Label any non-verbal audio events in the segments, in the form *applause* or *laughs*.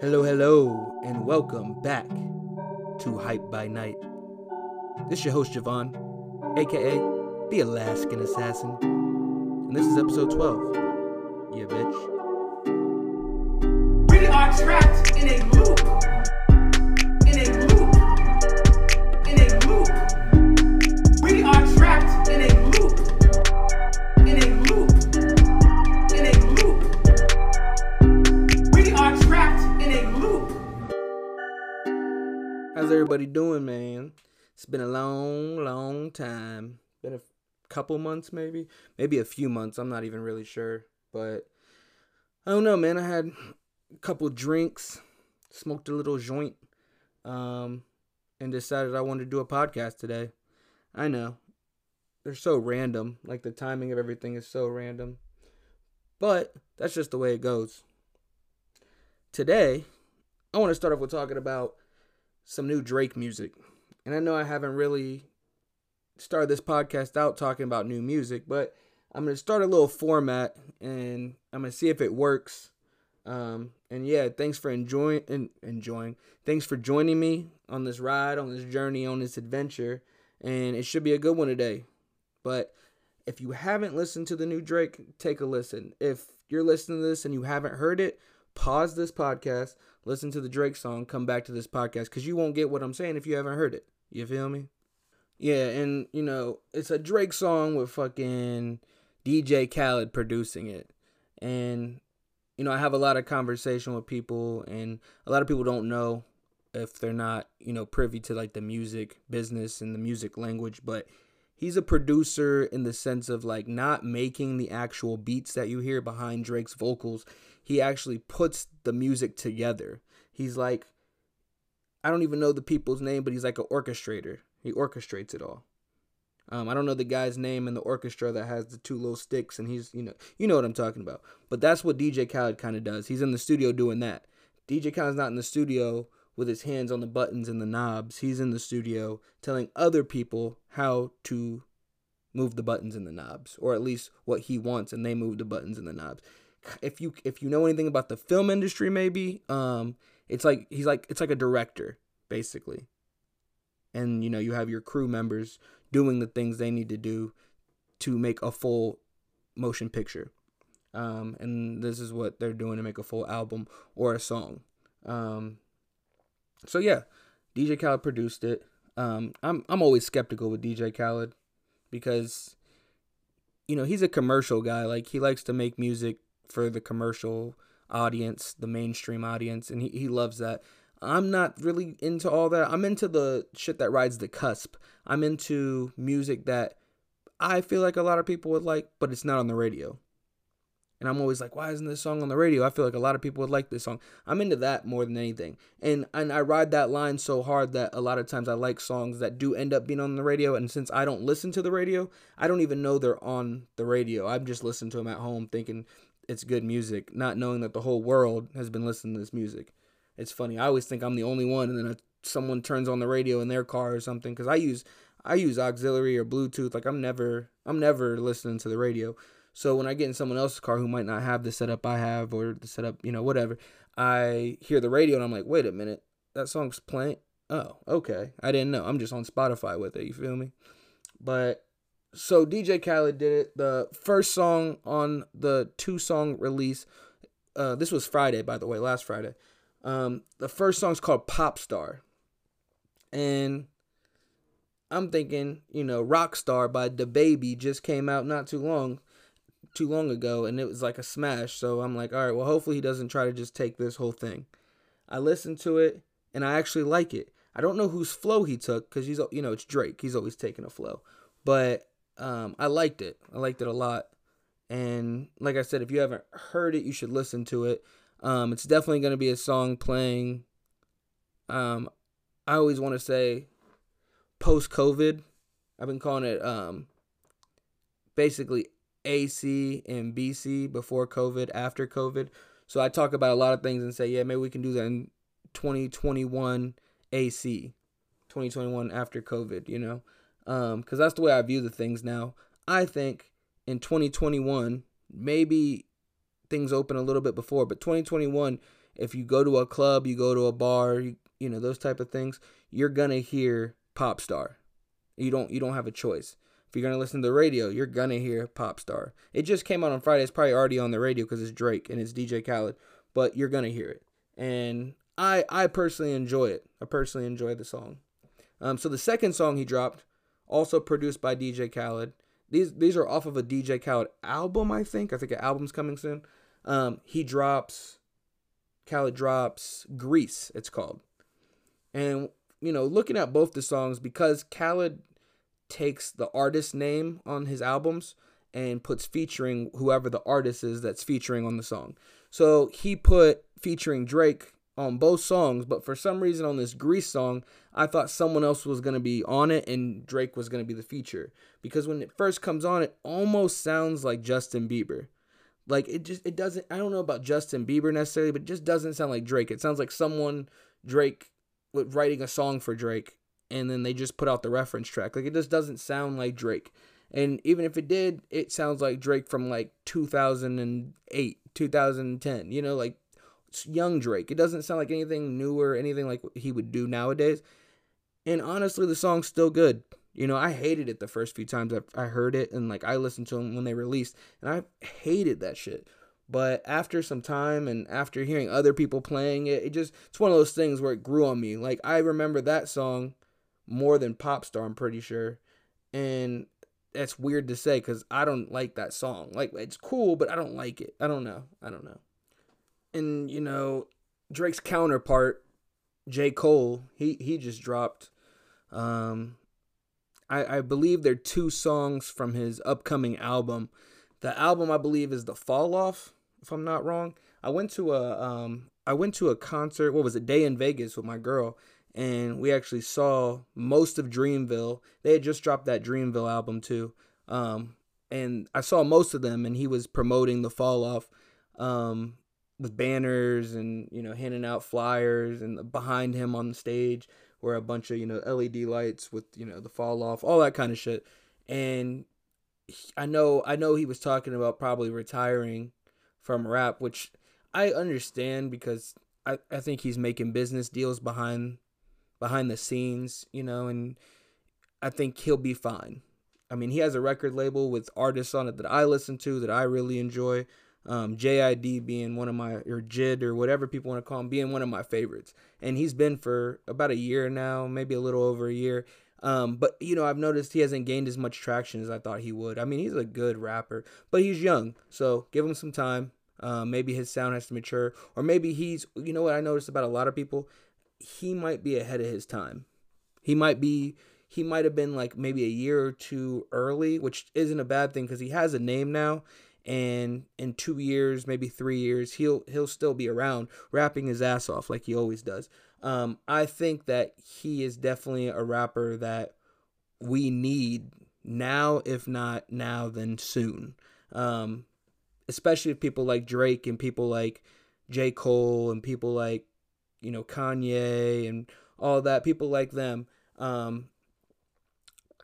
Hello, hello, and welcome back to Hype by Night. This is your host, Javon, aka the Alaskan Assassin, and this is episode 12. Yeah, bitch. We are trapped in a loop. Everybody doing, man? It's been a long, long time. Been a couple months, maybe, maybe a few months. I'm not even really sure, but I don't know, man. I had a couple drinks, smoked a little joint, um, and decided I wanted to do a podcast today. I know they're so random. Like the timing of everything is so random, but that's just the way it goes. Today, I want to start off with talking about some new Drake music. And I know I haven't really started this podcast out talking about new music, but I'm going to start a little format and I'm going to see if it works. Um, and yeah, thanks for enjoying and enjoying. Thanks for joining me on this ride, on this journey, on this adventure. And it should be a good one today. But if you haven't listened to the new Drake, take a listen. If you're listening to this and you haven't heard it, pause this podcast, listen to the Drake song, come back to this podcast because you won't get what I'm saying if you haven't heard it. You feel me? Yeah, and you know, it's a Drake song with fucking DJ Khaled producing it. And you know, I have a lot of conversation with people and a lot of people don't know if they're not, you know, privy to like the music business and the music language, but he's a producer in the sense of like not making the actual beats that you hear behind Drake's vocals. He actually puts the music together. He's like I don't even know the people's name, but he's like an orchestrator. He orchestrates it all. Um, I don't know the guy's name in the orchestra that has the two little sticks, and he's you know you know what I'm talking about. But that's what DJ Khaled kind of does. He's in the studio doing that. DJ Khaled's not in the studio with his hands on the buttons and the knobs. He's in the studio telling other people how to move the buttons and the knobs, or at least what he wants, and they move the buttons and the knobs. If you if you know anything about the film industry, maybe um, it's like he's like it's like a director basically, and you know you have your crew members doing the things they need to do to make a full motion picture. Um, and this is what they're doing to make a full album or a song. Um, so yeah, DJ Khaled produced it. Um, I'm I'm always skeptical with DJ Khaled because you know he's a commercial guy. Like he likes to make music for the commercial audience, the mainstream audience, and he, he loves that. I'm not really into all that. I'm into the shit that rides the cusp. I'm into music that I feel like a lot of people would like, but it's not on the radio. And I'm always like, why isn't this song on the radio? I feel like a lot of people would like this song. I'm into that more than anything. And and I ride that line so hard that a lot of times I like songs that do end up being on the radio. And since I don't listen to the radio, I don't even know they're on the radio. I'm just listening to them at home thinking it's good music, not knowing that the whole world has been listening to this music. It's funny. I always think I'm the only one, and then someone turns on the radio in their car or something because I use I use auxiliary or Bluetooth. Like I'm never I'm never listening to the radio. So when I get in someone else's car who might not have the setup I have or the setup, you know, whatever, I hear the radio and I'm like, wait a minute, that song's playing. Oh, okay. I didn't know. I'm just on Spotify with it. You feel me? But so DJ Khaled did it. The first song on the two song release. Uh, this was Friday, by the way, last Friday. Um, the first song's called Pop Star. And I'm thinking, you know, Rockstar by DaBaby just came out not too long too long ago and it was like a smash. So I'm like, all right, well hopefully he doesn't try to just take this whole thing. I listened to it and I actually like it. I don't know whose flow he took cuz he's you know, it's Drake. He's always taking a flow. But um, I liked it. I liked it a lot. And like I said, if you haven't heard it, you should listen to it. Um, it's definitely going to be a song playing. Um, I always want to say post COVID. I've been calling it um, basically AC and BC before COVID, after COVID. So I talk about a lot of things and say, yeah, maybe we can do that in 2021 AC, 2021 after COVID, you know? Because um, that's the way I view the things now. I think in 2021, maybe things open a little bit before, but 2021 if you go to a club, you go to a bar, you, you know those type of things, you're gonna hear pop star. You don't you don't have a choice. If you're gonna listen to the radio, you're gonna hear pop star. It just came out on Friday. It's probably already on the radio because it's Drake and it's DJ Khaled, but you're gonna hear it. And I I personally enjoy it. I personally enjoy the song. Um, so the second song he dropped, also produced by DJ Khaled. These these are off of a DJ Khaled album, I think. I think an album's coming soon. Um, he drops, Khaled drops Grease. It's called, and you know, looking at both the songs because Khaled takes the artist name on his albums and puts featuring whoever the artist is that's featuring on the song. So he put featuring Drake on both songs, but for some reason on this Grease song, I thought someone else was going to be on it and Drake was going to be the feature. Because when it first comes on, it almost sounds like Justin Bieber. Like it just it doesn't I don't know about Justin Bieber necessarily, but it just doesn't sound like Drake. It sounds like someone Drake writing a song for Drake and then they just put out the reference track. Like it just doesn't sound like Drake. And even if it did, it sounds like Drake from like 2008, 2010. You know, like young Drake. It doesn't sound like anything newer, anything like he would do nowadays. And honestly, the song's still good. You know, I hated it the first few times I heard it, and like I listened to them when they released, and I hated that shit. But after some time and after hearing other people playing it, it just it's one of those things where it grew on me. Like I remember that song more than Popstar, I'm pretty sure. And that's weird to say cuz I don't like that song. Like it's cool, but I don't like it. I don't know. I don't know and you know Drake's counterpart J Cole he he just dropped um I I believe they're two songs from his upcoming album. The album I believe is The Fall Off if I'm not wrong. I went to a um I went to a concert what was it Day N Vegas with my girl and we actually saw most of Dreamville. They had just dropped that Dreamville album too. Um and I saw most of them and he was promoting The Fall Off um with banners and you know handing out flyers and behind him on the stage were a bunch of you know LED lights with you know the fall off all that kind of shit. And I know I know he was talking about probably retiring from rap which I understand because I, I think he's making business deals behind behind the scenes you know and I think he'll be fine. I mean he has a record label with artists on it that I listen to that I really enjoy um, JID being one of my, or JID or whatever people want to call him, being one of my favorites. And he's been for about a year now, maybe a little over a year. Um, but you know, I've noticed he hasn't gained as much traction as I thought he would. I mean, he's a good rapper, but he's young, so give him some time. Uh, maybe his sound has to mature, or maybe he's. You know what I noticed about a lot of people, he might be ahead of his time. He might be. He might have been like maybe a year or two early, which isn't a bad thing because he has a name now and in two years, maybe three years, he'll he'll still be around, rapping his ass off like he always does. Um, I think that he is definitely a rapper that we need now, if not now, then soon. Um, especially if people like Drake and people like J. Cole and people like, you know, Kanye and all that, people like them. Um,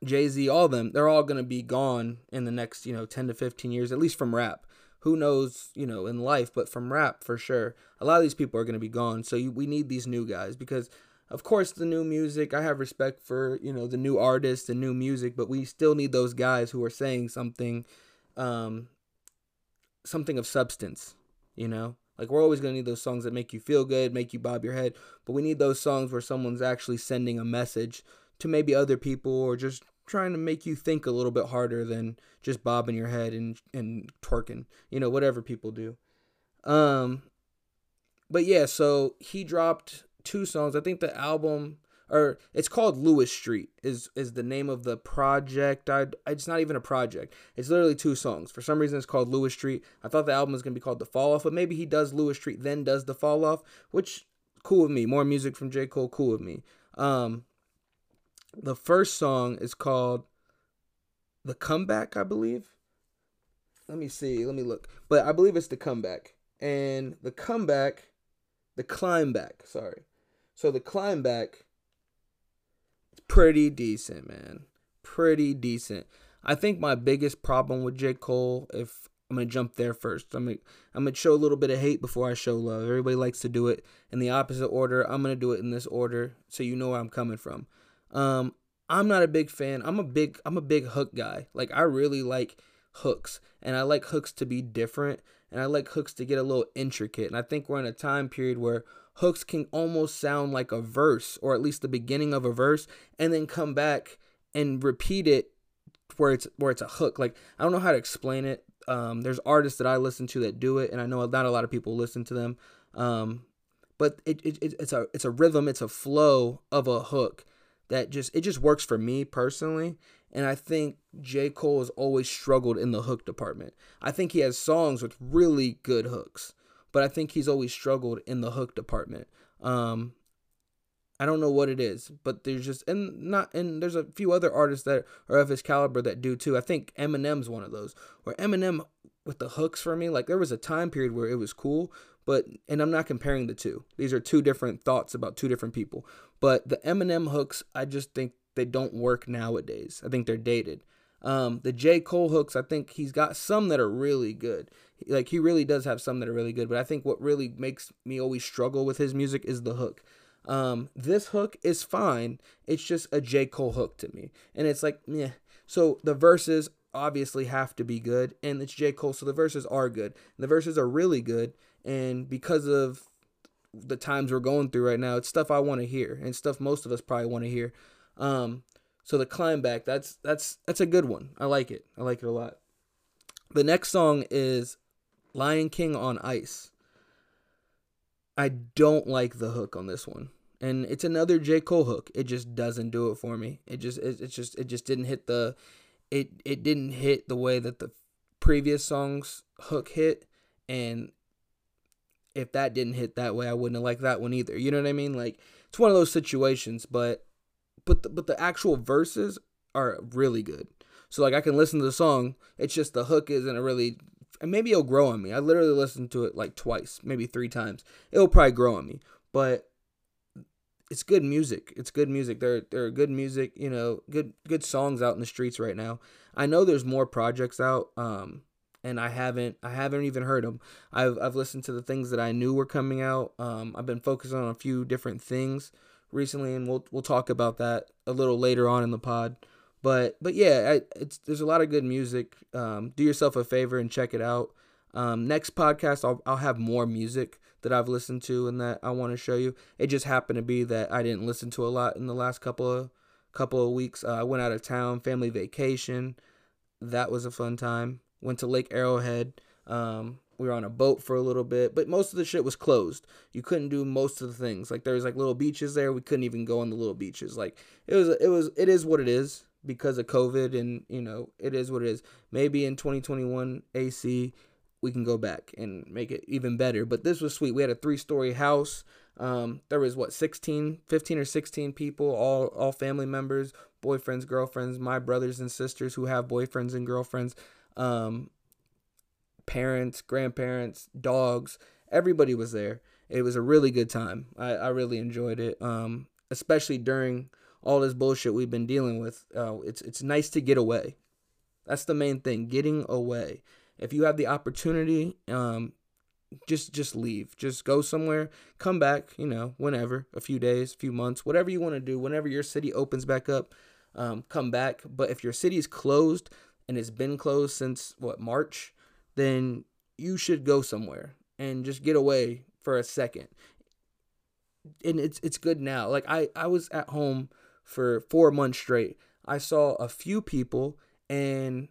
Jay Z, all of them, they're all going to be gone in the next, you know, 10 to 15 years, at least from rap. Who knows, you know, in life, but from rap for sure. A lot of these people are going to be gone. So you, we need these new guys because, of course, the new music, I have respect for, you know, the new artists and new music, but we still need those guys who are saying something, um, something of substance, you know? Like we're always gonna need those songs that make you feel good, make you bob your head, but we need those songs where someone's actually sending a message to maybe other people or just trying to make you think a little bit harder than just bobbing your head and and twerking, you know, whatever people do. Um but yeah, so he dropped two songs. I think the album or it's called Lewis Street is is the name of the project. I it's not even a project. It's literally two songs. For some reason it's called Lewis Street. I thought the album was going to be called The Fall Off, but maybe he does Lewis Street then does The Fall Off, which cool with me. More music from J. Cole cool with me. Um the first song is called The Comeback, I believe. Let me see. Let me look. But I believe it's The Comeback. And The Comeback, The Climb Back, sorry. So The Climb Back it's pretty decent, man. Pretty decent. I think my biggest problem with J. Cole, if I'm gonna jump there first. I'm gonna I'm gonna show a little bit of hate before I show love. Everybody likes to do it in the opposite order. I'm gonna do it in this order so you know where I'm coming from. Um, I'm not a big fan. I'm a big I'm a big hook guy. Like I really like hooks, and I like hooks to be different, and I like hooks to get a little intricate. And I think we're in a time period where hooks can almost sound like a verse, or at least the beginning of a verse, and then come back and repeat it where it's where it's a hook. Like I don't know how to explain it. Um, there's artists that I listen to that do it, and I know not a lot of people listen to them. Um, but it, it, it's a it's a rhythm, it's a flow of a hook that just it just works for me personally. And I think J. Cole has always struggled in the hook department. I think he has songs with really good hooks, but I think he's always struggled in the hook department. Um, I don't know what it is, but there's just and not and there's a few other artists that are of his caliber that do too. I think Eminem's one of those. Where Eminem with the hooks for me, like there was a time period where it was cool, but and I'm not comparing the two. These are two different thoughts about two different people. But the Eminem hooks, I just think they don't work nowadays. I think they're dated. Um, the J. Cole hooks, I think he's got some that are really good. Like he really does have some that are really good. But I think what really makes me always struggle with his music is the hook. Um, this hook is fine. It's just a J. Cole hook to me. And it's like, yeah. So the verses obviously have to be good. And it's J. Cole. So the verses are good. The verses are really good. And because of the times we're going through right now, it's stuff I want to hear and stuff most of us probably want to hear. Um, so the climb back, that's that's that's a good one. I like it. I like it a lot. The next song is Lion King on Ice. I don't like the hook on this one. And it's another J. Cole hook. It just doesn't do it for me. It just it, it just it just didn't hit the it it didn't hit the way that the previous song's hook hit and if that didn't hit that way, I wouldn't have liked that one either. You know what I mean? Like it's one of those situations, but but the, but the actual verses are really good. So like I can listen to the song. It's just the hook isn't a really and maybe it'll grow on me. I literally listened to it like twice, maybe three times. It'll probably grow on me, but it's good music. It's good music. There, there are good music. You know, good, good songs out in the streets right now. I know there's more projects out, um, and I haven't, I haven't even heard them. I've, I've listened to the things that I knew were coming out. Um, I've been focusing on a few different things recently, and we'll, we'll talk about that a little later on in the pod. But but yeah, I, it's there's a lot of good music. Um, do yourself a favor and check it out. Um, next podcast, I'll I'll have more music that I've listened to and that I want to show you. It just happened to be that I didn't listen to a lot in the last couple of couple of weeks. Uh, I went out of town, family vacation. That was a fun time. Went to Lake Arrowhead. Um, we were on a boat for a little bit, but most of the shit was closed. You couldn't do most of the things. Like there was like little beaches there. We couldn't even go on the little beaches. Like it was it was it is what it is because of COVID and you know it is what it is. Maybe in 2021 AC we can go back and make it even better. But this was sweet. We had a three story house. Um, there was what 16, 15 or 16 people, all all family members, boyfriends, girlfriends, my brothers and sisters who have boyfriends and girlfriends, um, parents, grandparents, dogs. Everybody was there. It was a really good time. I, I really enjoyed it. Um, especially during all this bullshit we've been dealing with. Uh, it's it's nice to get away. That's the main thing, getting away. If you have the opportunity, um, just just leave. Just go somewhere. Come back. You know, whenever, a few days, a few months, whatever you want to do. Whenever your city opens back up, um, come back. But if your city is closed and it's been closed since what March, then you should go somewhere and just get away for a second. And it's it's good now. Like I I was at home for four months straight. I saw a few people, and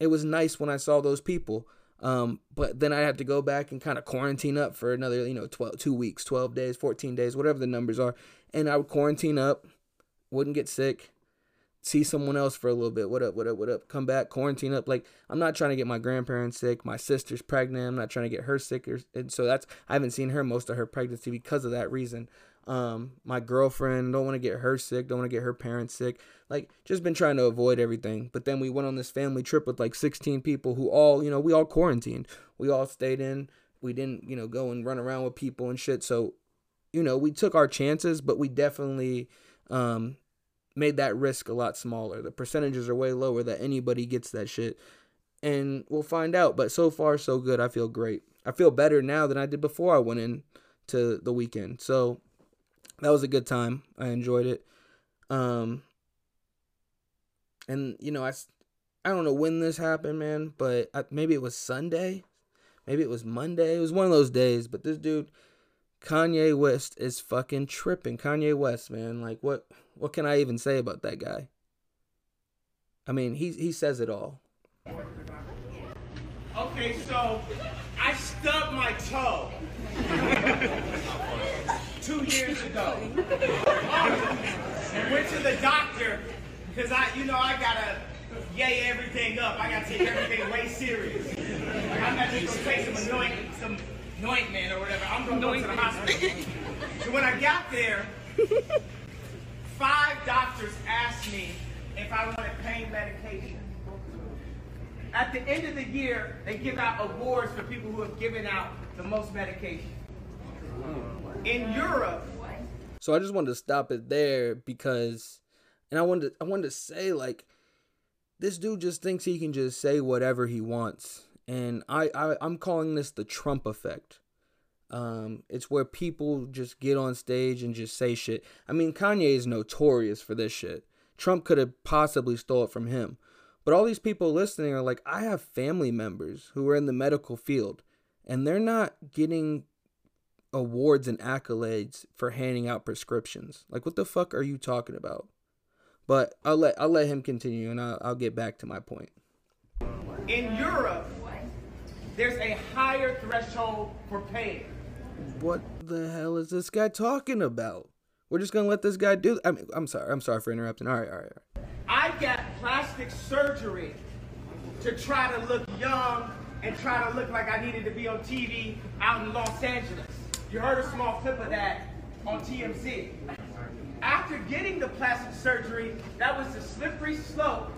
it was nice when I saw those people. Um, but then I had to go back and kind of quarantine up for another, you know, 12, two weeks, 12 days, 14 days, whatever the numbers are. And I would quarantine up, wouldn't get sick, see someone else for a little bit. What up, what up, what up? Come back, quarantine up. Like, I'm not trying to get my grandparents sick. My sister's pregnant. I'm not trying to get her sick. Or, and so that's, I haven't seen her most of her pregnancy because of that reason. Um, my girlfriend don't want to get her sick, don't want to get her parents sick. Like just been trying to avoid everything. But then we went on this family trip with like 16 people who all, you know, we all quarantined. We all stayed in. We didn't, you know, go and run around with people and shit. So, you know, we took our chances, but we definitely um made that risk a lot smaller. The percentages are way lower that anybody gets that shit. and we'll find out. But so far, so good. I feel great. I feel better now than I did before I went in to the weekend. So that was a good time. I enjoyed it. Um, and you know, I, I don't know when this happened, man, but I, maybe it was Sunday, maybe it was Monday. It was one of those days. But this dude, Kanye West, is fucking tripping. Kanye West, man, like what? What can I even say about that guy? I mean, he he says it all. Okay, so I stubbed my toe *laughs* two years ago. and went to the doctor because I, you know, I gotta yay everything up. I gotta take everything way serious. Like, I'm not just gonna take some anoint, some ointment or whatever. I'm gonna go to the hospital. so when I got there, five doctors asked me if I wanted pain medication. At the end of the year, they give out awards for people who have given out the most medication. In Europe, So I just wanted to stop it there because, and I wanted to, I wanted to say like, this dude just thinks he can just say whatever he wants, and I, I I'm calling this the Trump effect. Um, it's where people just get on stage and just say shit. I mean, Kanye is notorious for this shit. Trump could have possibly stole it from him. But all these people listening are like, I have family members who are in the medical field, and they're not getting awards and accolades for handing out prescriptions. Like, what the fuck are you talking about? But I'll let I'll let him continue, and I'll, I'll get back to my point. in Europe, there's a higher threshold for pain. What the hell is this guy talking about? We're just gonna let this guy do. I mean, I'm sorry. I'm sorry for interrupting. All right, all right, all right. I got plastic surgery to try to look young and try to look like I needed to be on TV out in Los Angeles. You heard a small clip of that on TMZ. After getting the plastic surgery, that was the slippery slope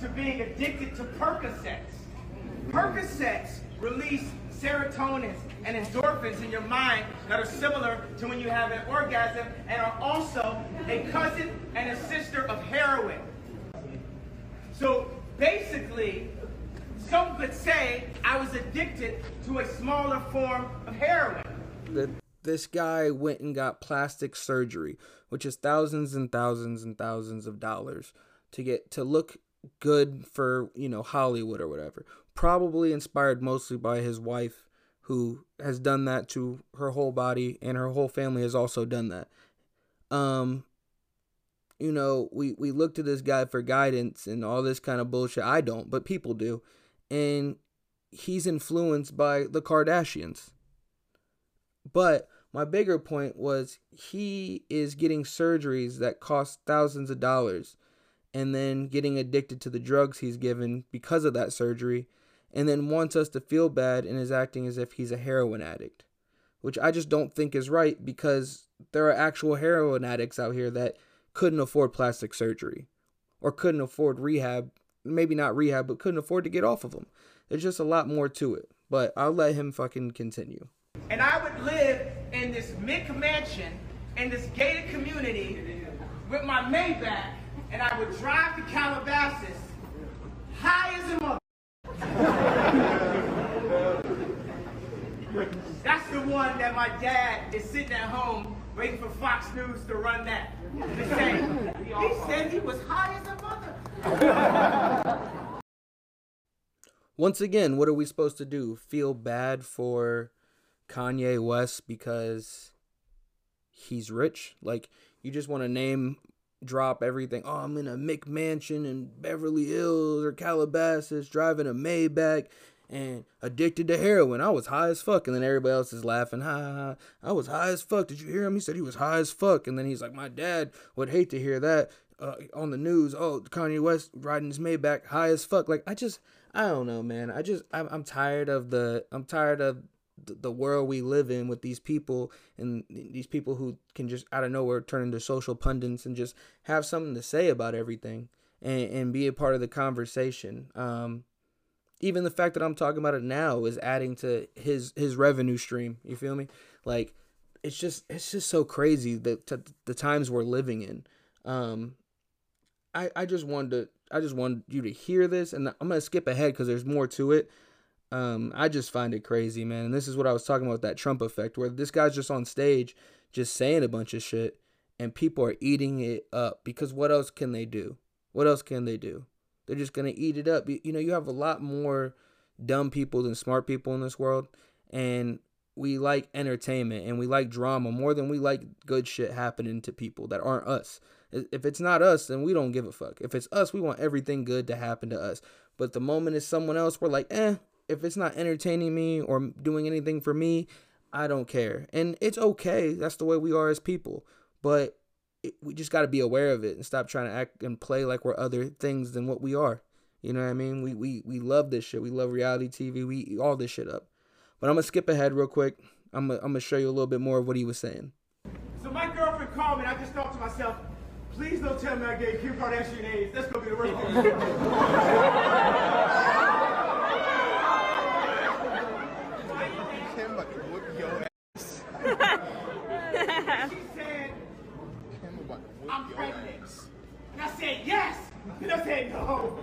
to being addicted to Percocets. Percocets release serotonin and endorphins in your mind that are similar to when you have an orgasm and are also a cousin and a sister of heroin. So basically, some could say I was addicted to a smaller form of heroin. that this guy went and got plastic surgery, which is thousands and thousands and thousands of dollars to get to look good for, you know, Hollywood or whatever. Probably inspired mostly by his wife who has done that to her whole body and her whole family has also done that. Um you know, we we look to this guy for guidance and all this kind of bullshit. I don't, but people do. And he's influenced by the Kardashians. But my bigger point was he is getting surgeries that cost thousands of dollars and then getting addicted to the drugs he's given because of that surgery and then wants us to feel bad and is acting as if he's a heroin addict, which I just don't think is right because there are actual heroin addicts out here that couldn't afford plastic surgery or couldn't afford rehab, maybe not rehab, but couldn't afford to get off of them. There's just a lot more to it, but I'll let him fucking continue. And I would live in this McMansion in this gated community with my Maybach, and I would drive to Calabasas high as a mother. That's the one that my dad is sitting at home waiting for Fox News to run that. To say, he said he was high as a mother. *laughs* Once again, what are we supposed to do? Feel bad for Kanye West because he's rich? Like, you just want to name drop everything. Oh, I'm in a McMansion in Beverly Hills or Calabasas driving a Maybach and addicted to heroin. I was high as fuck. And then everybody else is laughing. Ha. I was high as fuck. Did you hear him? He said he was high as fuck. And then he's like, my dad would hate to hear that uh, on the news. Oh, Kanye West riding his Maybach high as fuck. Like, I just, I don't know, man. I just, I'm, I'm tired of the, I'm tired of the world we live in with these people and these people who can just out of nowhere turn into social pundits and just have something to say about everything and, and be a part of the conversation. Um, even the fact that I'm talking about it now is adding to his his revenue stream. You feel me? Like it's just it's just so crazy that t- the times we're living in. Um, I I just wanted to I just wanted you to hear this, and I'm gonna skip ahead because there's more to it. Um, I just find it crazy, man. And this is what I was talking about that Trump effect, where this guy's just on stage, just saying a bunch of shit, and people are eating it up because what else can they do? What else can they do? They're just gonna eat it up. You know, you have a lot more dumb people than smart people in this world, and we like entertainment and we like drama more than we like good shit happening to people that aren't us. If it's not us, then we don't give a fuck. If it's us, we want everything good to happen to us. But the moment it's someone else, we're like, eh, if it's not entertaining me or doing anything for me, I don't care. And it's okay. That's the way we are as people. But it, we just got to be aware of it and stop trying to act and play like we're other things than what we are. You know what I mean? We we we love this shit. We love reality TV. We eat all this shit up. But I'm gonna skip ahead real quick. I'm gonna, I'm gonna show you a little bit more of what he was saying. So my girlfriend called me and I just thought to myself, please don't tell me I gave Kim Kardashian AIDS. That's gonna be the worst thing. *laughs* Kim about to whoop your ass. She said, Kim about to whoop I'm your pregnant. ass. And I said, yes. And I said, no.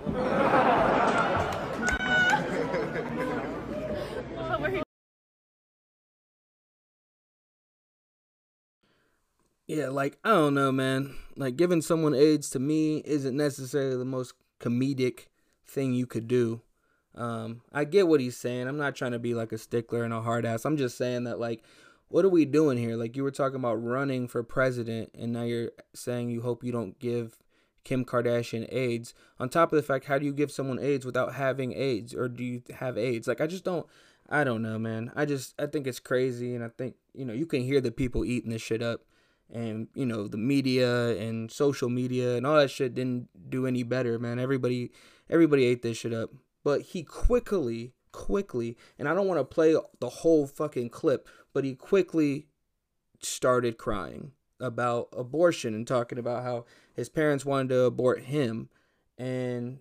Yeah, like I don't know, man. Like giving someone AIDS to me isn't necessarily the most comedic thing you could do. Um, I get what he's saying. I'm not trying to be like a stickler and a hard ass. I'm just saying that like what are we doing here? Like you were talking about running for president and now you're saying you hope you don't give Kim Kardashian AIDS. On top of the fact, how do you give someone AIDS without having AIDS or do you have AIDS? Like I just don't I don't know, man. I just I think it's crazy and I think, you know, you can hear the people eating this shit up and you know the media and social media and all that shit didn't do any better man everybody everybody ate this shit up but he quickly quickly and i don't want to play the whole fucking clip but he quickly started crying about abortion and talking about how his parents wanted to abort him and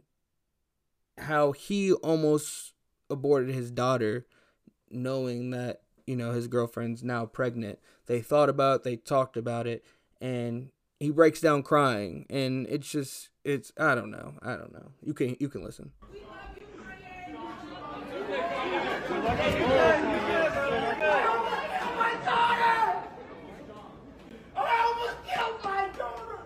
how he almost aborted his daughter knowing that you know his girlfriend's now pregnant. They thought about it they talked about it and he breaks down crying. And it's just it's i don't know i don't know. You can you can listen my daughter! I almost killed my daughter!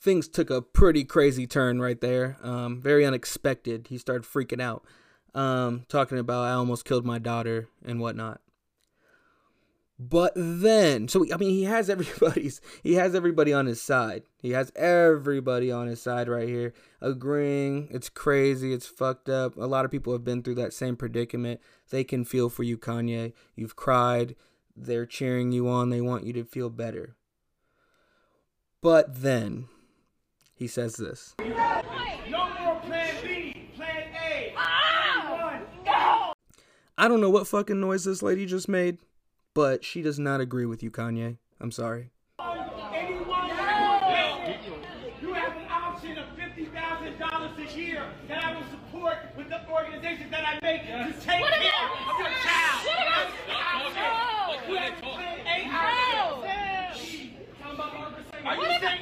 Things took a pretty crazy turn right there. Um, very unexpected. He started freaking out, um, talking about I almost killed my daughter and whatnot. But then, so I mean, he has everybody's, *laughs* he has everybody on his side. He has everybody on his side right here, agreeing. It's crazy. It's fucked up. A lot of people have been through that same predicament. They can feel for you, Kanye. You've cried. They're cheering you on. They want you to feel better. But then, he says this. No more plan B, plan A. One. I don't know what fucking noise this lady just made, but she does not agree with you, Kanye. I'm sorry. Anyone you have an option of fifty thousand dollars a year that I will support with the organization that I make to take What care about- of your child. Shut up. That's the option. No. You have plan A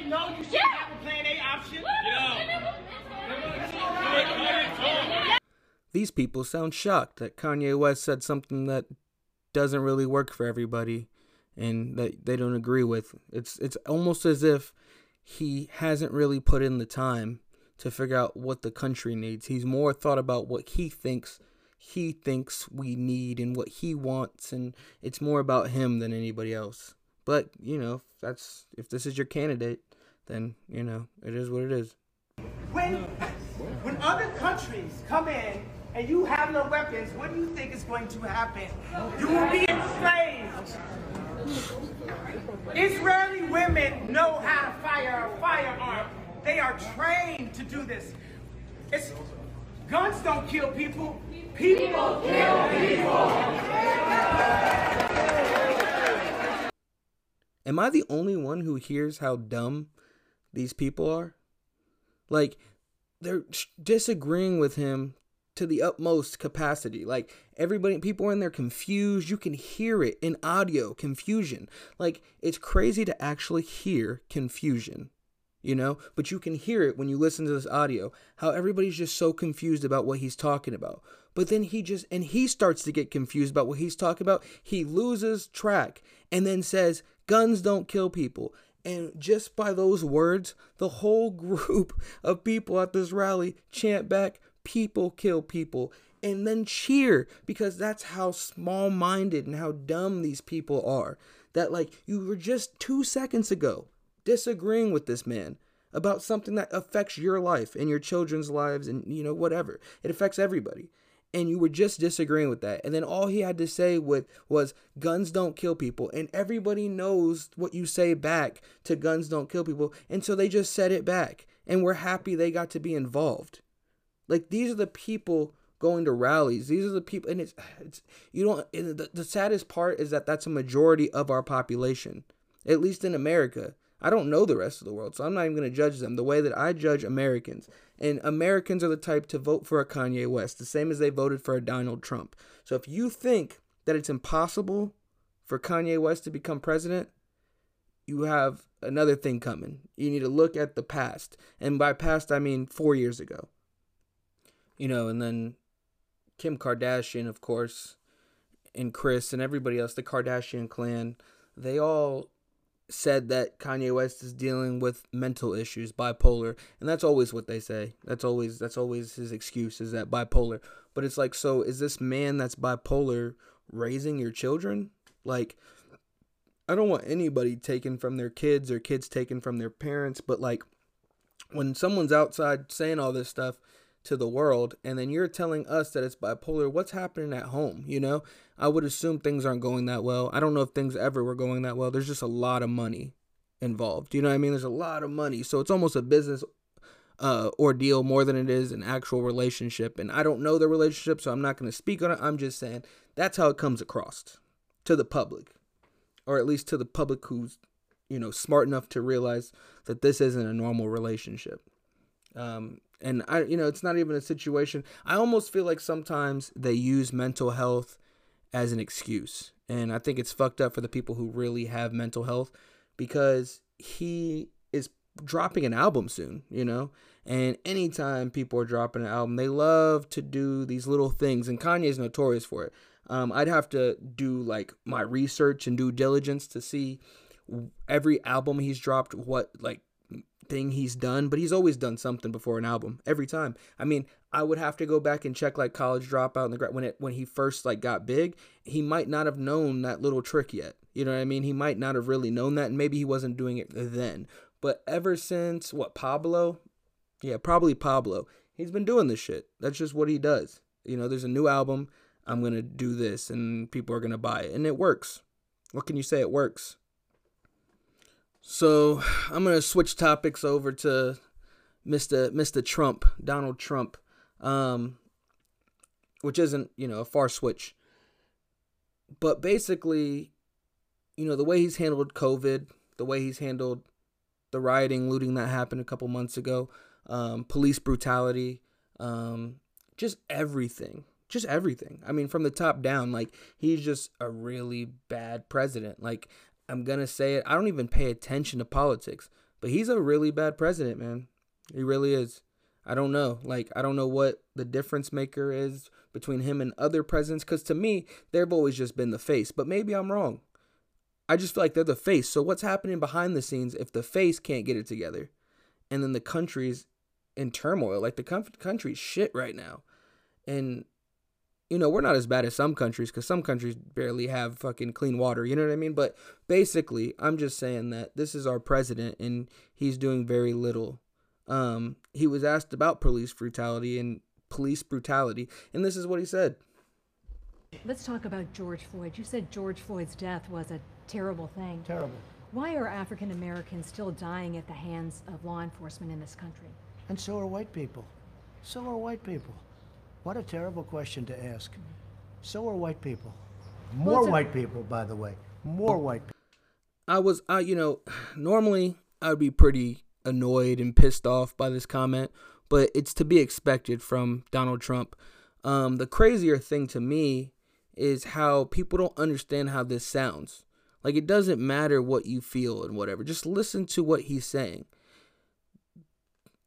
No. These people sound shocked that Kanye West said something that doesn't really work for everybody and that they don't agree with. It's it's almost as if he hasn't really put in the time to figure out what the country needs. He's more thought about what he thinks he thinks we need and what he wants and it's more about him than anybody else. But, you know, that's if this is your candidate, then, you know, it is what it is. When, when other countries come in and you have no weapons, what do you think is going to happen? You will be enslaved. Israeli women know how to fire a firearm. They are trained to do this. It's, guns don't kill people. People kill people. Am I the only one who hears how dumb these people are? Like, they're disagreeing with him to the utmost capacity. Like everybody, people are in there confused. You can hear it in audio confusion. Like it's crazy to actually hear confusion, you know. But you can hear it when you listen to this audio. How everybody's just so confused about what he's talking about. But then he just and he starts to get confused about what he's talking about. He loses track and then says, "Guns don't kill people." And just by those words, the whole group *laughs* of people at this rally chant back, people kill people, and then cheer because that's how small minded and how dumb these people are. That, like, you were just two seconds ago disagreeing with this man about something that affects your life and your children's lives and, you know, whatever. It affects everybody and you were just disagreeing with that. And then all he had to say with was guns don't kill people. And everybody knows what you say back to guns don't kill people. And so they just said it back. And we're happy they got to be involved. Like these are the people going to rallies. These are the people and it's it's you don't the, the saddest part is that that's a majority of our population. At least in America. I don't know the rest of the world, so I'm not even going to judge them the way that I judge Americans. And Americans are the type to vote for a Kanye West, the same as they voted for a Donald Trump. So if you think that it's impossible for Kanye West to become president, you have another thing coming. You need to look at the past. And by past, I mean four years ago. You know, and then Kim Kardashian, of course, and Kris and everybody else, the Kardashian clan, they all said that Kanye West is dealing with mental issues, bipolar, and that's always what they say. That's always that's always his excuse is that bipolar. But it's like, so is this man that's bipolar raising your children? Like, I don't want anybody taken from their kids or kids taken from their parents, but like, when someone's outside saying all this stuff, to the world and then you're telling us that it's bipolar what's happening at home you know? I would assume things aren't going that well. I don't know if things ever were going that well. There's just a lot of money involved you know what i mean? There's a lot of money. So it's almost a business uh, ordeal more than it is an actual relationship and i don't know the relationship so i'm not going to speak on it. I'm just saying that's how it comes across to the public or at least to the public who's you know smart enough to realize that this isn't a normal relationship. Um, and I, you know, it's not even a situation. I almost feel like sometimes they use mental health as an excuse, and I think it's fucked up for the people who really have mental health because he is dropping an album soon, you know. And anytime people are dropping an album, they love to do these little things, and Kanye's notorious for it. Um, I'd have to do like my research and due diligence to see every album he's dropped, what like thing he's done, but he's always done something before an album every time. I mean, I would have to go back and check like College Dropout and the when it when he first like got big, he might not have known that little trick yet. You know what I mean? He might not have really known that, and maybe he wasn't doing it then. But ever since what Pablo, yeah, probably Pablo, he's been doing this shit. That's just what he does. You know, there's a new album. I'm gonna do this, and people are gonna buy it, and it works. What can you say? It works. So I'm gonna switch topics over to Mr. Mr. Trump, Donald Trump, um, which isn't you know a far switch, but basically, you know the way he's handled COVID, the way he's handled the rioting, looting that happened a couple months ago, um, police brutality, um, just everything, just everything. I mean, from the top down, like he's just a really bad president. Like I'm gonna say it. I don't even pay attention to politics, but he's a really bad president, man. He really is. I don't know. Like I don't know what the difference maker is between him and other presidents cuz to me, they've always just been the face, but maybe I'm wrong. I just feel like they're the face. So what's happening behind the scenes if the face can't get it together? And then the country's in turmoil. Like the country's shit right now. And you know, we're not as bad as some countries because some countries barely have fucking clean water. You know what I mean? But basically, I'm just saying that this is our president and he's doing very little. Um, he was asked about police brutality and police brutality, and this is what he said. Let's talk about George Floyd. You said George Floyd's death was a terrible thing. Terrible. Why are African Americans still dying at the hands of law enforcement in this country? And so are white people. So are white people. What a terrible question to ask. So are white people. More Well, white people, by the way. More white people. I was, I you know, normally I would be pretty annoyed and pissed off by this comment, but it's to be expected from Donald Trump. Um, the crazier thing to me is how people don't understand how this sounds. Like it doesn't matter what you feel and whatever. Just listen to what he's saying.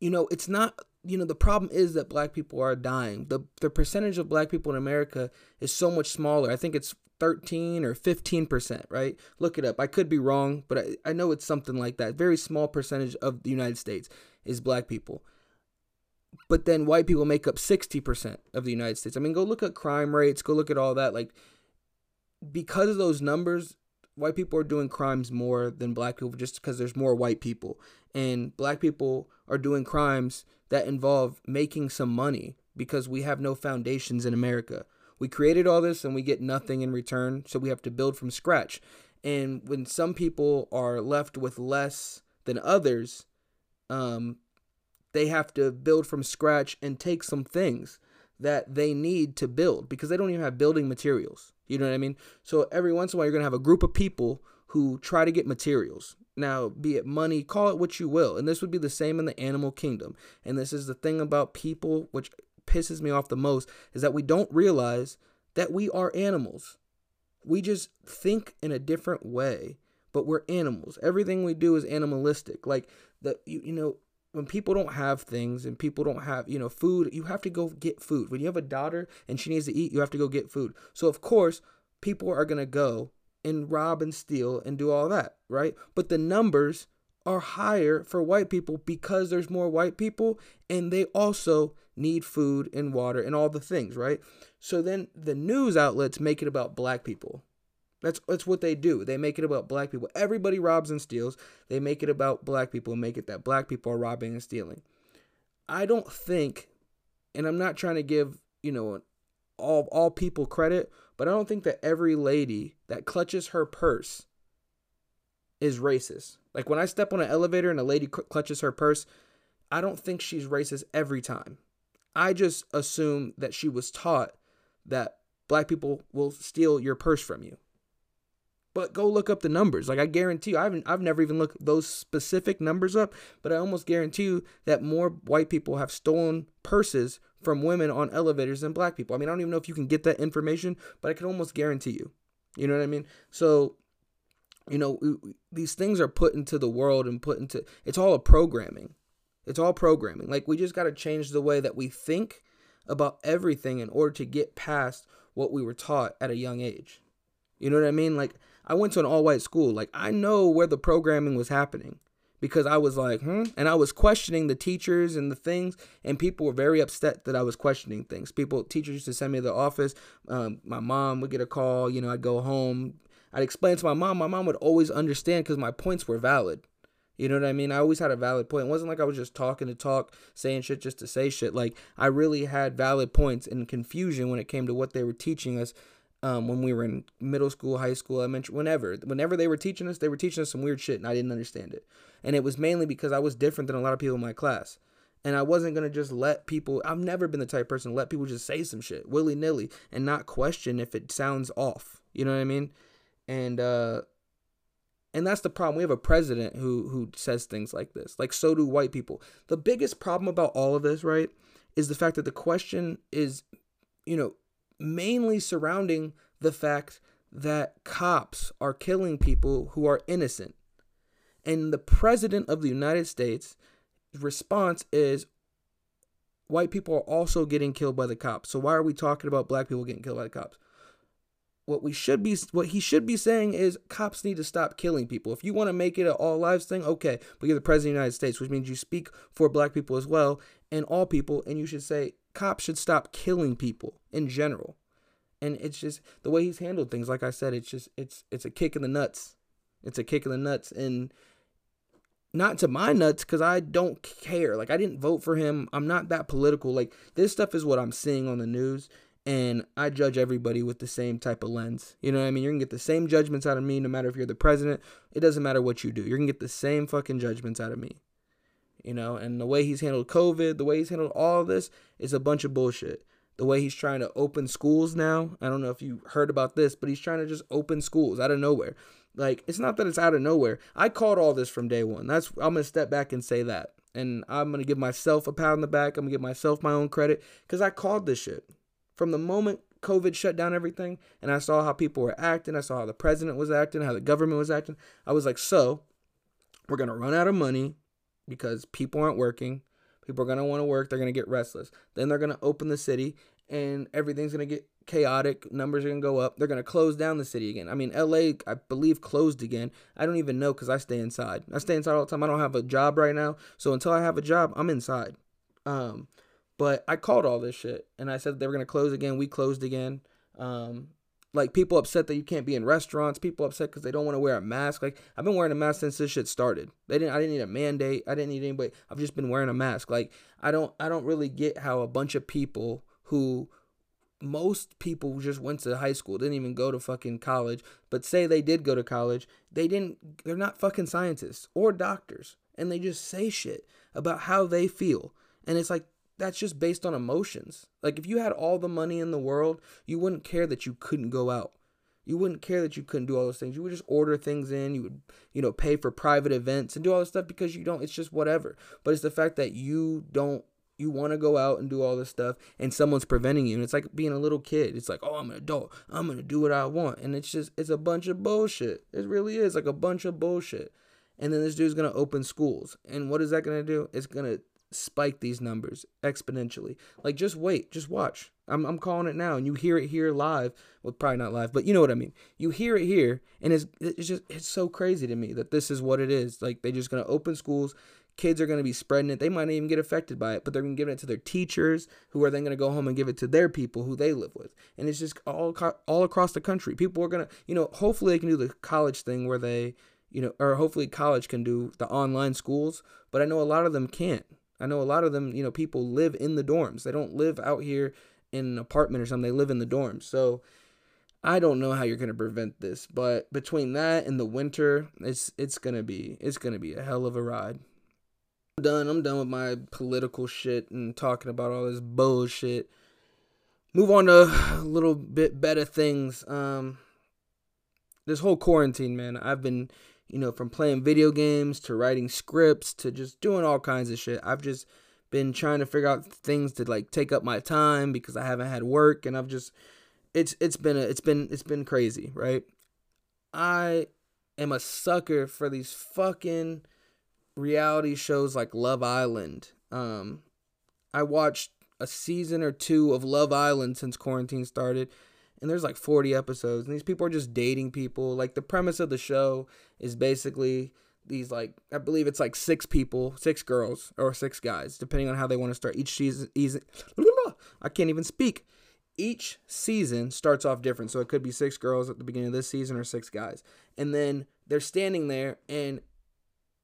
You know, it's not you know, the problem is that black people are dying. The the percentage of black people in America is so much smaller. I think it's 13 or 15%, right? Look it up. I could be wrong, but I, I know it's something like that. Very small percentage of the United States is black people. But then white people make up 60% of the United States. I mean, go look at crime rates, go look at all that. Like, because of those numbers, white people are doing crimes more than black people just because there's more white people. And black people are doing crimes that involve making some money because we have no foundations in America. We created all this and we get nothing in return, so we have to build from scratch. And when some people are left with less than others, um, they have to build from scratch and take some things that they need to build because they don't even have building materials. You know what I mean? So every once in a while, you're going to have a group of people who try to get materials. Now, be it money, call it what you will. And this would be the same in the animal kingdom. And this is the thing about people, which pisses me off the most, is that we don't realize that we are animals. We just think in a different way, but we're animals. Everything we do is animalistic. Like the you, you know, when people don't have things and people don't have, you know, food, you have to go get food. When you have a daughter and she needs to eat, you have to go get food. So of course, people are going to go and rob and steal and do all that, right? But the numbers are higher for white people because there's more white people and they also need food and water and all the things, right? So then the news outlets make it about black people. That's that's what they do. They make it about black people. Everybody robs and steals. They make it about black people and make it that black people are robbing and stealing. I don't think, and I'm not trying to give you know all all people credit, but I don't think that every lady that clutches her purse is racist. Like when I step on an elevator and a lady cl- clutches her purse, I don't think she's racist every time. I just assume that she was taught that black people will steal your purse from you. But go look up the numbers. Like I guarantee you, I haven't I've never even looked those specific numbers up, but I almost guarantee you that more white people have stolen purses from women on elevators than black people. I mean, I don't even know if you can get that information, but I can almost guarantee you. You know what I mean? So, you know, these things are put into the world and put into it's all a programming. It's all programming. Like we just got to change the way that we think about everything in order to get past what we were taught at a young age. You know what I mean? Like I went to an all white school. Like I know where the programming was happening because I was like, hmm, and I was questioning the teachers and the things, and people were very upset that I was questioning things. People, teachers used to send me to the office. Um, my mom would get a call. You know, I'd go home. I'd explain to my mom. My mom would always understand because my points were valid. You know what I mean? I always had a valid point. It wasn't like I was just talking to talk, saying shit just to say shit. Like I really had valid points and confusion when it came to what they were teaching us um, when we were in middle school, high school, elementary, whenever. Whenever they were teaching us, they were teaching us some weird shit and I didn't understand it. And it was mainly because I was different than a lot of people in my class. And I wasn't gonna just let people I've never been the type of person to let people just say some shit willy nilly and not question if it sounds off. You know what I mean? And uh and that's the problem. We have a president who who says things like this. Like so do white people. The biggest problem about all of this, right, is the fact that the question is, you know, mainly surrounding the fact that cops are killing people who are innocent. And the president of the United States response is white people are also getting killed by the cops. So why are we talking about black people getting killed by the cops? What we should be what he should be saying is cops need to stop killing people. If you want to make it an all lives thing, okay, but you're the president of the United States, which means you speak for black people as well and all people and you should say cops should stop killing people in general. And it's just the way he's handled things. Like I said, it's just it's it's a kick in the nuts. It's a kick in the nuts, and not to my nuts because I don't care. Like I didn't vote for him. I'm not that political. Like this stuff is what I'm seeing on the news, and I judge everybody with the same type of lens. You know what I mean? You're gonna get the same judgments out of me, no matter if you're the president. It doesn't matter what you do. You're gonna get the same fucking judgments out of me. You know, and the way he's handled COVID, the way he's handled all of this is a bunch of bullshit the way he's trying to open schools now. I don't know if you heard about this, but he's trying to just open schools out of nowhere. Like it's not that it's out of nowhere. I called all this from day one. That's I'm gonna step back and say that, and I'm gonna give myself a pat on the back. I'm gonna give myself my own credit because I called this shit. From the moment COVID shut down everything and I saw how people were acting, I saw how the president was acting, how the government was acting, I was like, so we're to run out of money because people aren't working. People are going to want to work. They're going to get restless. Then they're going to open the city and everything's going to get chaotic. Numbers are going to go up. They're going to close down the city again. I mean, LA, I believe, closed again. I don't even know because I stay inside. I stay inside all the time. I don't have a job right now. So until I have a job, I'm inside. Um, but I called all this shit and I said they were going to close again. We closed again. Um, like people upset that you can't be in restaurants. People upset because they don't want to wear a mask. Like I've been wearing a mask since this shit started. They didn't. I didn't need a mandate. I didn't need anybody. I've just been wearing a mask. Like I don't. I don't really get how a bunch of people who most people just went to high school didn't even go to fucking college but say they did go to college they didn't they're not fucking scientists or doctors and they just say shit about how they feel and it's like that's just based on emotions. Like if you had all the money in the world, you wouldn't care that you couldn't go out. You wouldn't care that you couldn't do all those things. You would just order things in. You would, you know, pay for private events and do all this stuff because you don't. It's just whatever. But it's the fact that you don't. You want to go out and do all this stuff, and someone's preventing you. And it's like being a little kid. It's like, oh, I'm an adult. I'm gonna do what I want, and it's just, it's a bunch of bullshit. It really is like a bunch of bullshit. And then this dude's gonna open schools, and what is that gonna do? It's gonna spike these numbers exponentially. Like just wait, just watch. I'm I'm calling it now and you hear it here live. Well, probably not live, but you know what I mean. You hear it here and it's it's just it's so crazy to me that this is what it is. Like they're just to open schools, kids are going to be spreading it. They might not even get affected by it, but they're going to give it to their teachers who are then going to go home and give it to their people who they live with. And it's just all all across the country. People are going to, you know, hopefully they can do the college thing where they you know, or hopefully college can do the online schools, but I know a lot of them can't. I know a lot of them, you know, people live in the dorms. They don't live out here in an apartment or something. They live in the dorms. So I don't know how you're gonna prevent this, but between that and the winter, it's it's gonna be it's gonna be a hell of a ride. I'm done. I'm done with my political shit and talking about all this bullshit. Move on to a little bit better things. Um, this whole quarantine, man. I've been you know, from playing video games to writing scripts to just doing all kinds of shit. I've just been trying to figure out things to like take up my time because I haven't had work and I've just it's it's been a, it's been it's been crazy, right? I am a sucker for these fucking reality shows like Love Island. Um I watched a season or two of Love Island since quarantine started and there's like 40 episodes and these people are just dating people. Like the premise of the show is basically these like i believe it's like six people six girls or six guys depending on how they want to start. Each season i can't even speak. Each season starts off different so it could be six girls at the beginning of this season or six guys. And then they're standing there and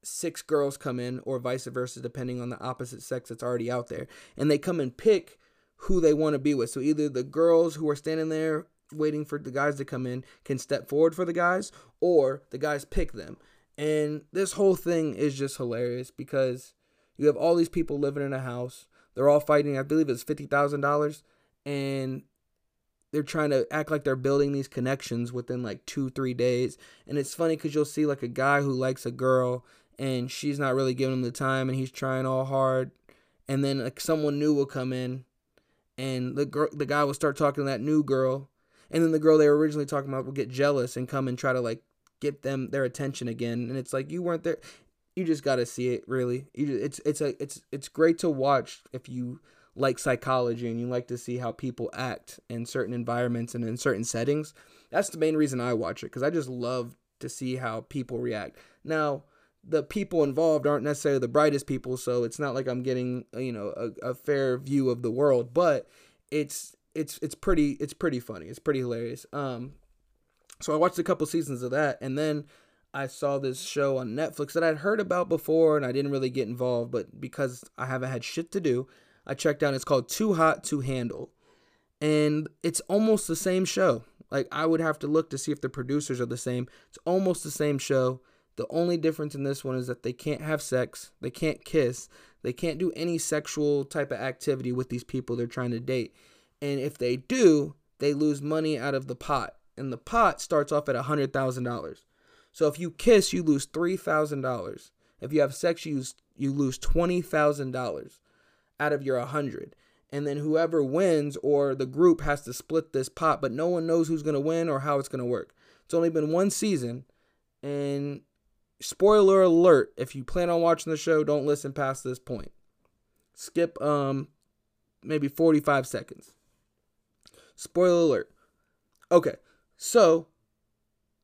six girls come in or vice versa depending on the opposite sex that's already out there. And they come and pick who they want to be with. So either the girls who are standing there waiting for the guys to come in can step forward for the guys, or the guys pick them. And this whole thing is just hilarious because you have all these people living in a house. They're all fighting, I believe it's $50,000. And they're trying to act like they're building these connections within like two, three days. And it's funny because you'll see like a guy who likes a girl and she's not really giving him the time and he's trying all hard. And then like someone new will come in and the girl, the guy will start talking to that new girl, and then the girl they were originally talking about will get jealous and come and try to like get them their attention again. And it's like you weren't there. You just got to see it. Really, you, it's it's a it's it's great to watch if you like psychology and you like to see how people act in certain environments and in certain settings. That's the main reason I watch it because I just love to see how people react. Now, the people involved aren't necessarily the brightest people, so it's not like I'm getting you know a, a fair view of the world, but it's it's it's pretty it's pretty funny. It's pretty hilarious. Um, so I watched a couple seasons of that, and then I saw this show on Netflix that I'd heard about before, and I didn't really get involved, but because I haven't had shit to do, I checked out. It's called Too Hot to Handle, and it's almost the same show. Like I would have to look to see if the producers are the same. It's almost the same show. The only difference in this one is that they can't have sex, they can't kiss, they can't do any sexual type of activity with these people they're trying to date. And if they do, they lose money out of the pot. And the pot starts off at $100,000. So if you kiss, you lose $3,000. If you have sex, you lose, you lose $20,000 out of your 100. and then whoever wins or the group has to split this pot, but no one knows who's going to win or how it's going to work. It's only been one season, and spoiler alert, if you plan on watching the show, don't listen past this point. Skip um maybe 45 seconds. Spoiler alert. Okay. So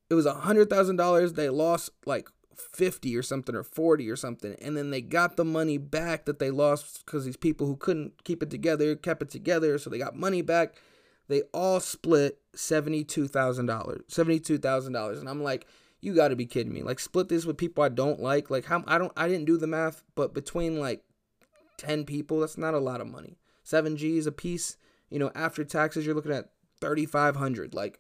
it was a hundred thousand dollars. They lost like 50 or something or 40 or something and then they got the money back that they lost because these people who couldn't keep it together kept it together so they got money back they all split $72000 $72000 and i'm like you got to be kidding me. Like split this with people i don't like. Like how i don't i didn't do the math but between like 10 people that's not a lot of money. 7 g's a piece you know after taxes you're looking at 3500 like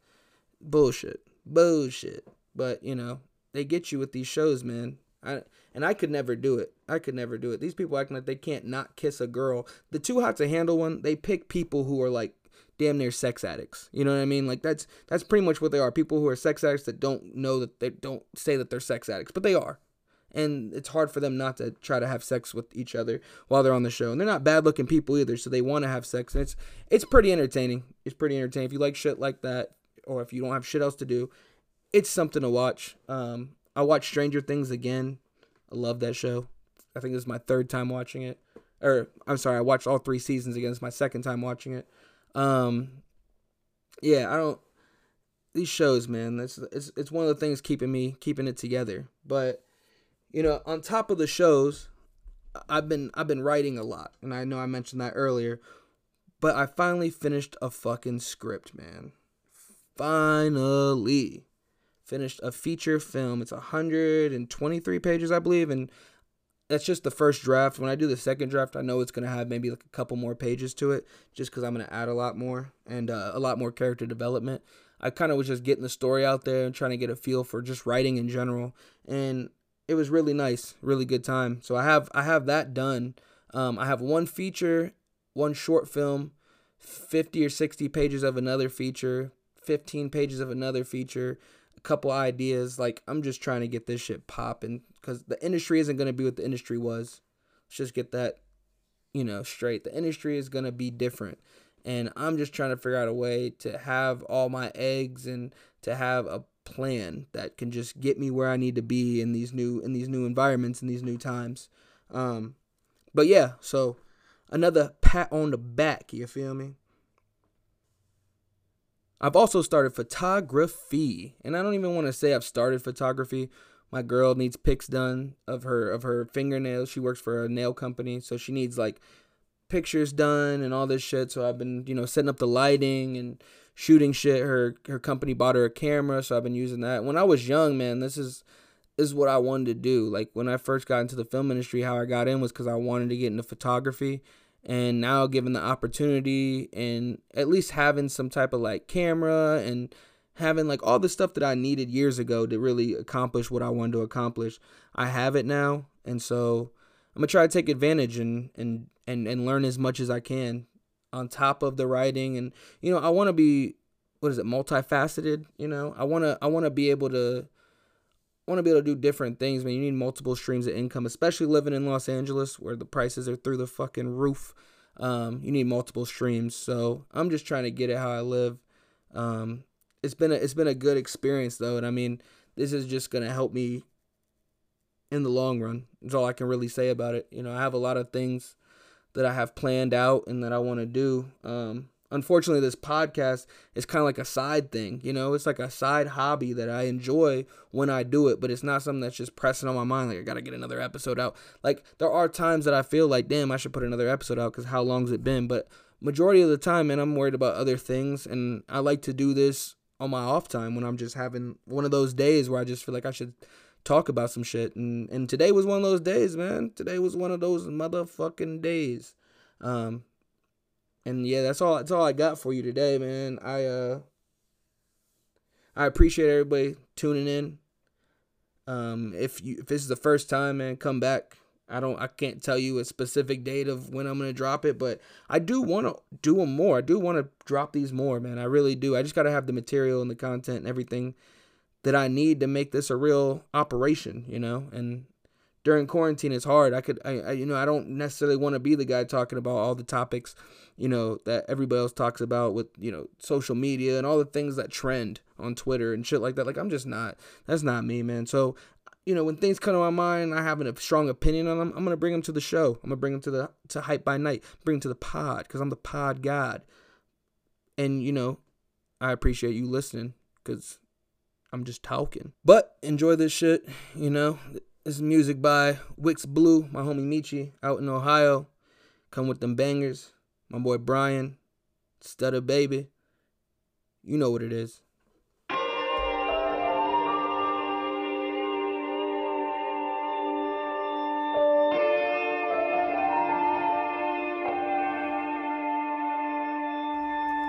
bullshit. Bullshit. But you know they get you with these shows man. I, and I could never do it. I could never do it. These people acting like they can't not kiss a girl. The Too Hot to Handle one, they pick people who are like damn near sex addicts. You know what I mean? Like that's that's pretty much what they are. People who are sex addicts that don't know that they don't say that they're sex addicts, but they are. And it's hard for them not to try to have sex with each other while they're on the show. And they're not bad looking people either, so they want to have sex. And it's it's pretty entertaining. It's pretty entertaining. If you like shit like that, or if you don't have shit else to do, it's something to watch. Um, I watched Stranger Things again. I love that show. I think this is my third time watching it. Or I'm sorry, I watched all three seasons again. It's my second time watching it. Um, yeah, I don't. These shows, man, it's it's it's one of the things keeping me keeping it together. But you know, on top of the shows, I've been I've been writing a lot, and I know I mentioned that earlier. But I finally finished a fucking script, man. Finally finished a feature film. It's 123 pages, I believe, and that's just the first draft. When I do the second draft, I know it's gonna have maybe like a couple more pages to it, just because I'm gonna add a lot more and uh, a lot more character development. I kind of was just getting the story out there and trying to get a feel for just writing in general, and it was really nice, really good time. So I have I have that done. Um, I have one feature, one short film, 50 or 60 pages of another feature, 15 pages of another feature, couple ideas. Like I'm just trying to get this shit popping because the industry isn't gonna be what the industry was. Let's just get that, you know, straight. The industry is gonna be different, and I'm just trying to figure out a way to have all my eggs and to have a plan that can just get me where I need to be in these new in these new environments in these new times. Um, but yeah, so another pat on the back. You feel me? I've also started photography, and I don't even want to say I've started photography. My girl needs pics done of her of her fingernails. She works for a nail company, so she needs like pictures done and all this shit. So I've been, you know, setting up the lighting and shooting shit. Her her company bought her a camera, so I've been using that. When I was young, man, this is is what I wanted to do. Like when I first got into the film industry, how I got in was because I wanted to get into photography and now given the opportunity and at least having some type of like camera and having like all the stuff that I needed years ago to really accomplish what I wanted to accomplish, I have it now, and so I'm gonna try to take advantage and and and and learn as much as I can on top of the writing, and you know I want to be what is it multifaceted, you know? I want to I want to be able to want to be able to do different things, man. You need multiple streams of income, especially living in Los Angeles where the prices are through the fucking roof. Um, you need multiple streams. So I'm just trying to get it how I live. Um, it's been a, it's been a good experience though, and I mean, this is just gonna help me in the long run. That's all I can really say about it. You know, I have a lot of things that I have planned out and that I want to do. Um, unfortunately this podcast is kind of like a side thing you know? It's like a side hobby that i enjoy when i do it but it's not something that's just pressing on my mind like i gotta get another episode out. Like there are times that i feel like damn i should put another episode out because how long's it been? But majority of the time man i'm worried about other things and i like to do this on my off time when i'm just having one of those days where i just feel like i should talk about some shit. And and today was one of those days man. Today was one of those motherfucking days. Um and yeah, that's all that's all I got for you today, man. I uh I appreciate everybody tuning in. Um if you if this is the first time, man, come back. I don't I can't tell you a specific date of when I'm going to drop it, but I do want to do them more. I do want to drop these more, man. I really do. I just got to have the material and the content and everything that I need to make this a real operation, you know? And during quarantine it's hard. I could, I, I you know, I don't necessarily want to be the guy talking about all the topics, you know, that everybody else talks about with, you know, social media and all the things that trend on Twitter and shit like that. Like, I'm just not, that's not me, man. So, you know, when things come to my mind, I have a strong opinion on them. I'm gonna bring them to the show. I'm gonna bring them to the to hype by night. Bring them to the pod because I'm the pod god. And you know, I appreciate you listening because I'm just talking. But enjoy this shit. You know, this is music by Wix Blue, my homie Michi out in Ohio. Come with them bangers. My boy Brian, Stutter Baby. You know what it is.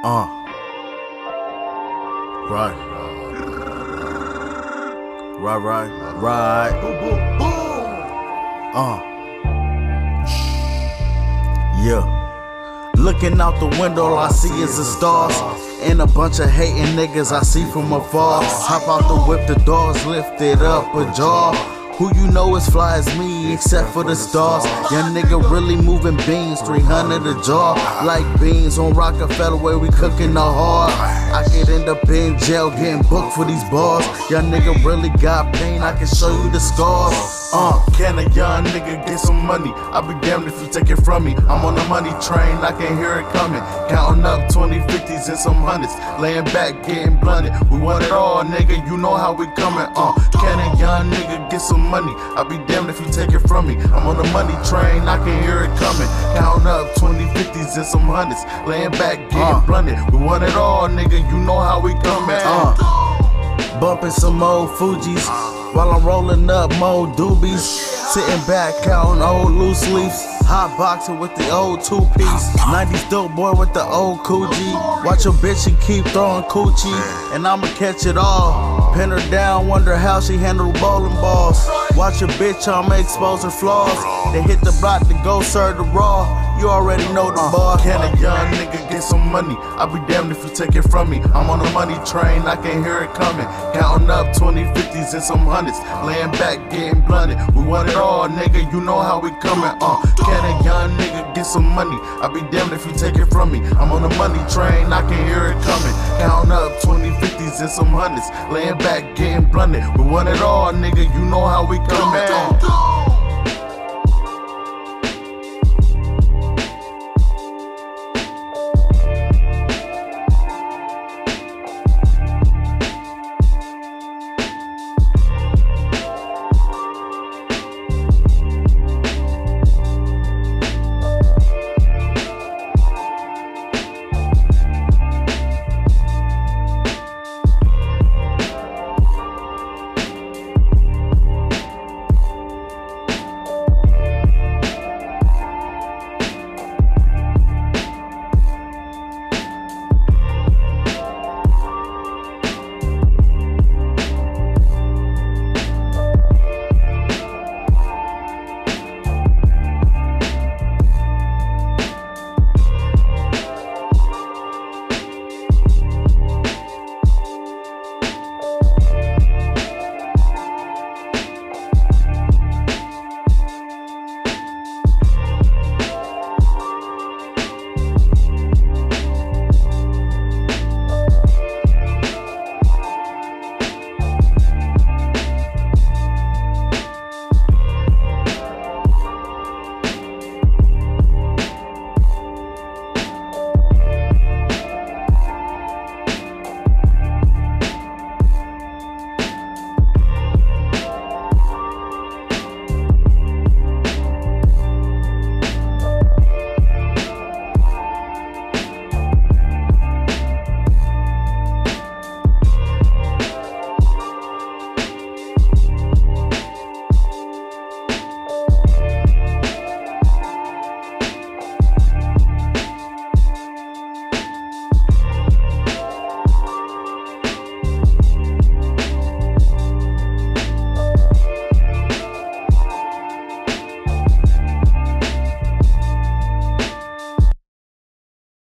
Uh. Right. Right, right, right. Uh. Yeah. Looking out the window, all I see is the stars. And a bunch of hating niggas I see from afar. Hop out the whip, the doors lifted up a jaw. Who you know as fly as me, except for the stars. Young nigga really moving beans, 300 a jar. Like beans on Rockefeller, where we cooking the hard. I could end up in jail getting booked for these bars. Young nigga really got pain, I can show you the scars. Uh, can a young nigga get some money? I'll be damned if you take it from me. I'm on the money train, I can hear it coming. Counting up 20, 50s and some hundreds. Laying back, getting blunted. We want it all, nigga, you know how we coming. Uh, can a young nigga get some money? I'll be damned if you take it from me. I'm on the money train, I can hear it coming. Counting up 20, 50s and some hundreds. Laying back, getting blunted. We want it all, nigga, you know how we coming. Uh. Bumping some old Fugees while I'm rolling up more doobies. Sitting back counting old loose leaves. Hot boxing with the old two piece. 90s dope boy with the old coochie. Watch your bitch and keep throwing coochie. And I'ma catch it all. Pin her down, wonder how she handle bowling balls. Watch your bitch, I'ma expose her flaws. They hit the block to go serve the raw. You already know the bar. Can a young nigga get some money? I'll be damned if you take it from me. I'm on the money train, I can hear it coming. Counting up 20, 50s and some hundreds. Laying back, getting blunted. We want it all, nigga. You know how we coming. Uh, can a young nigga get some money? I'll be damned if you take it from me. I'm on the money train, I can hear it coming. Counting up 20, 50s and some hundreds. Laying back, getting blunted. We want it all, nigga. You know how we coming. Uh.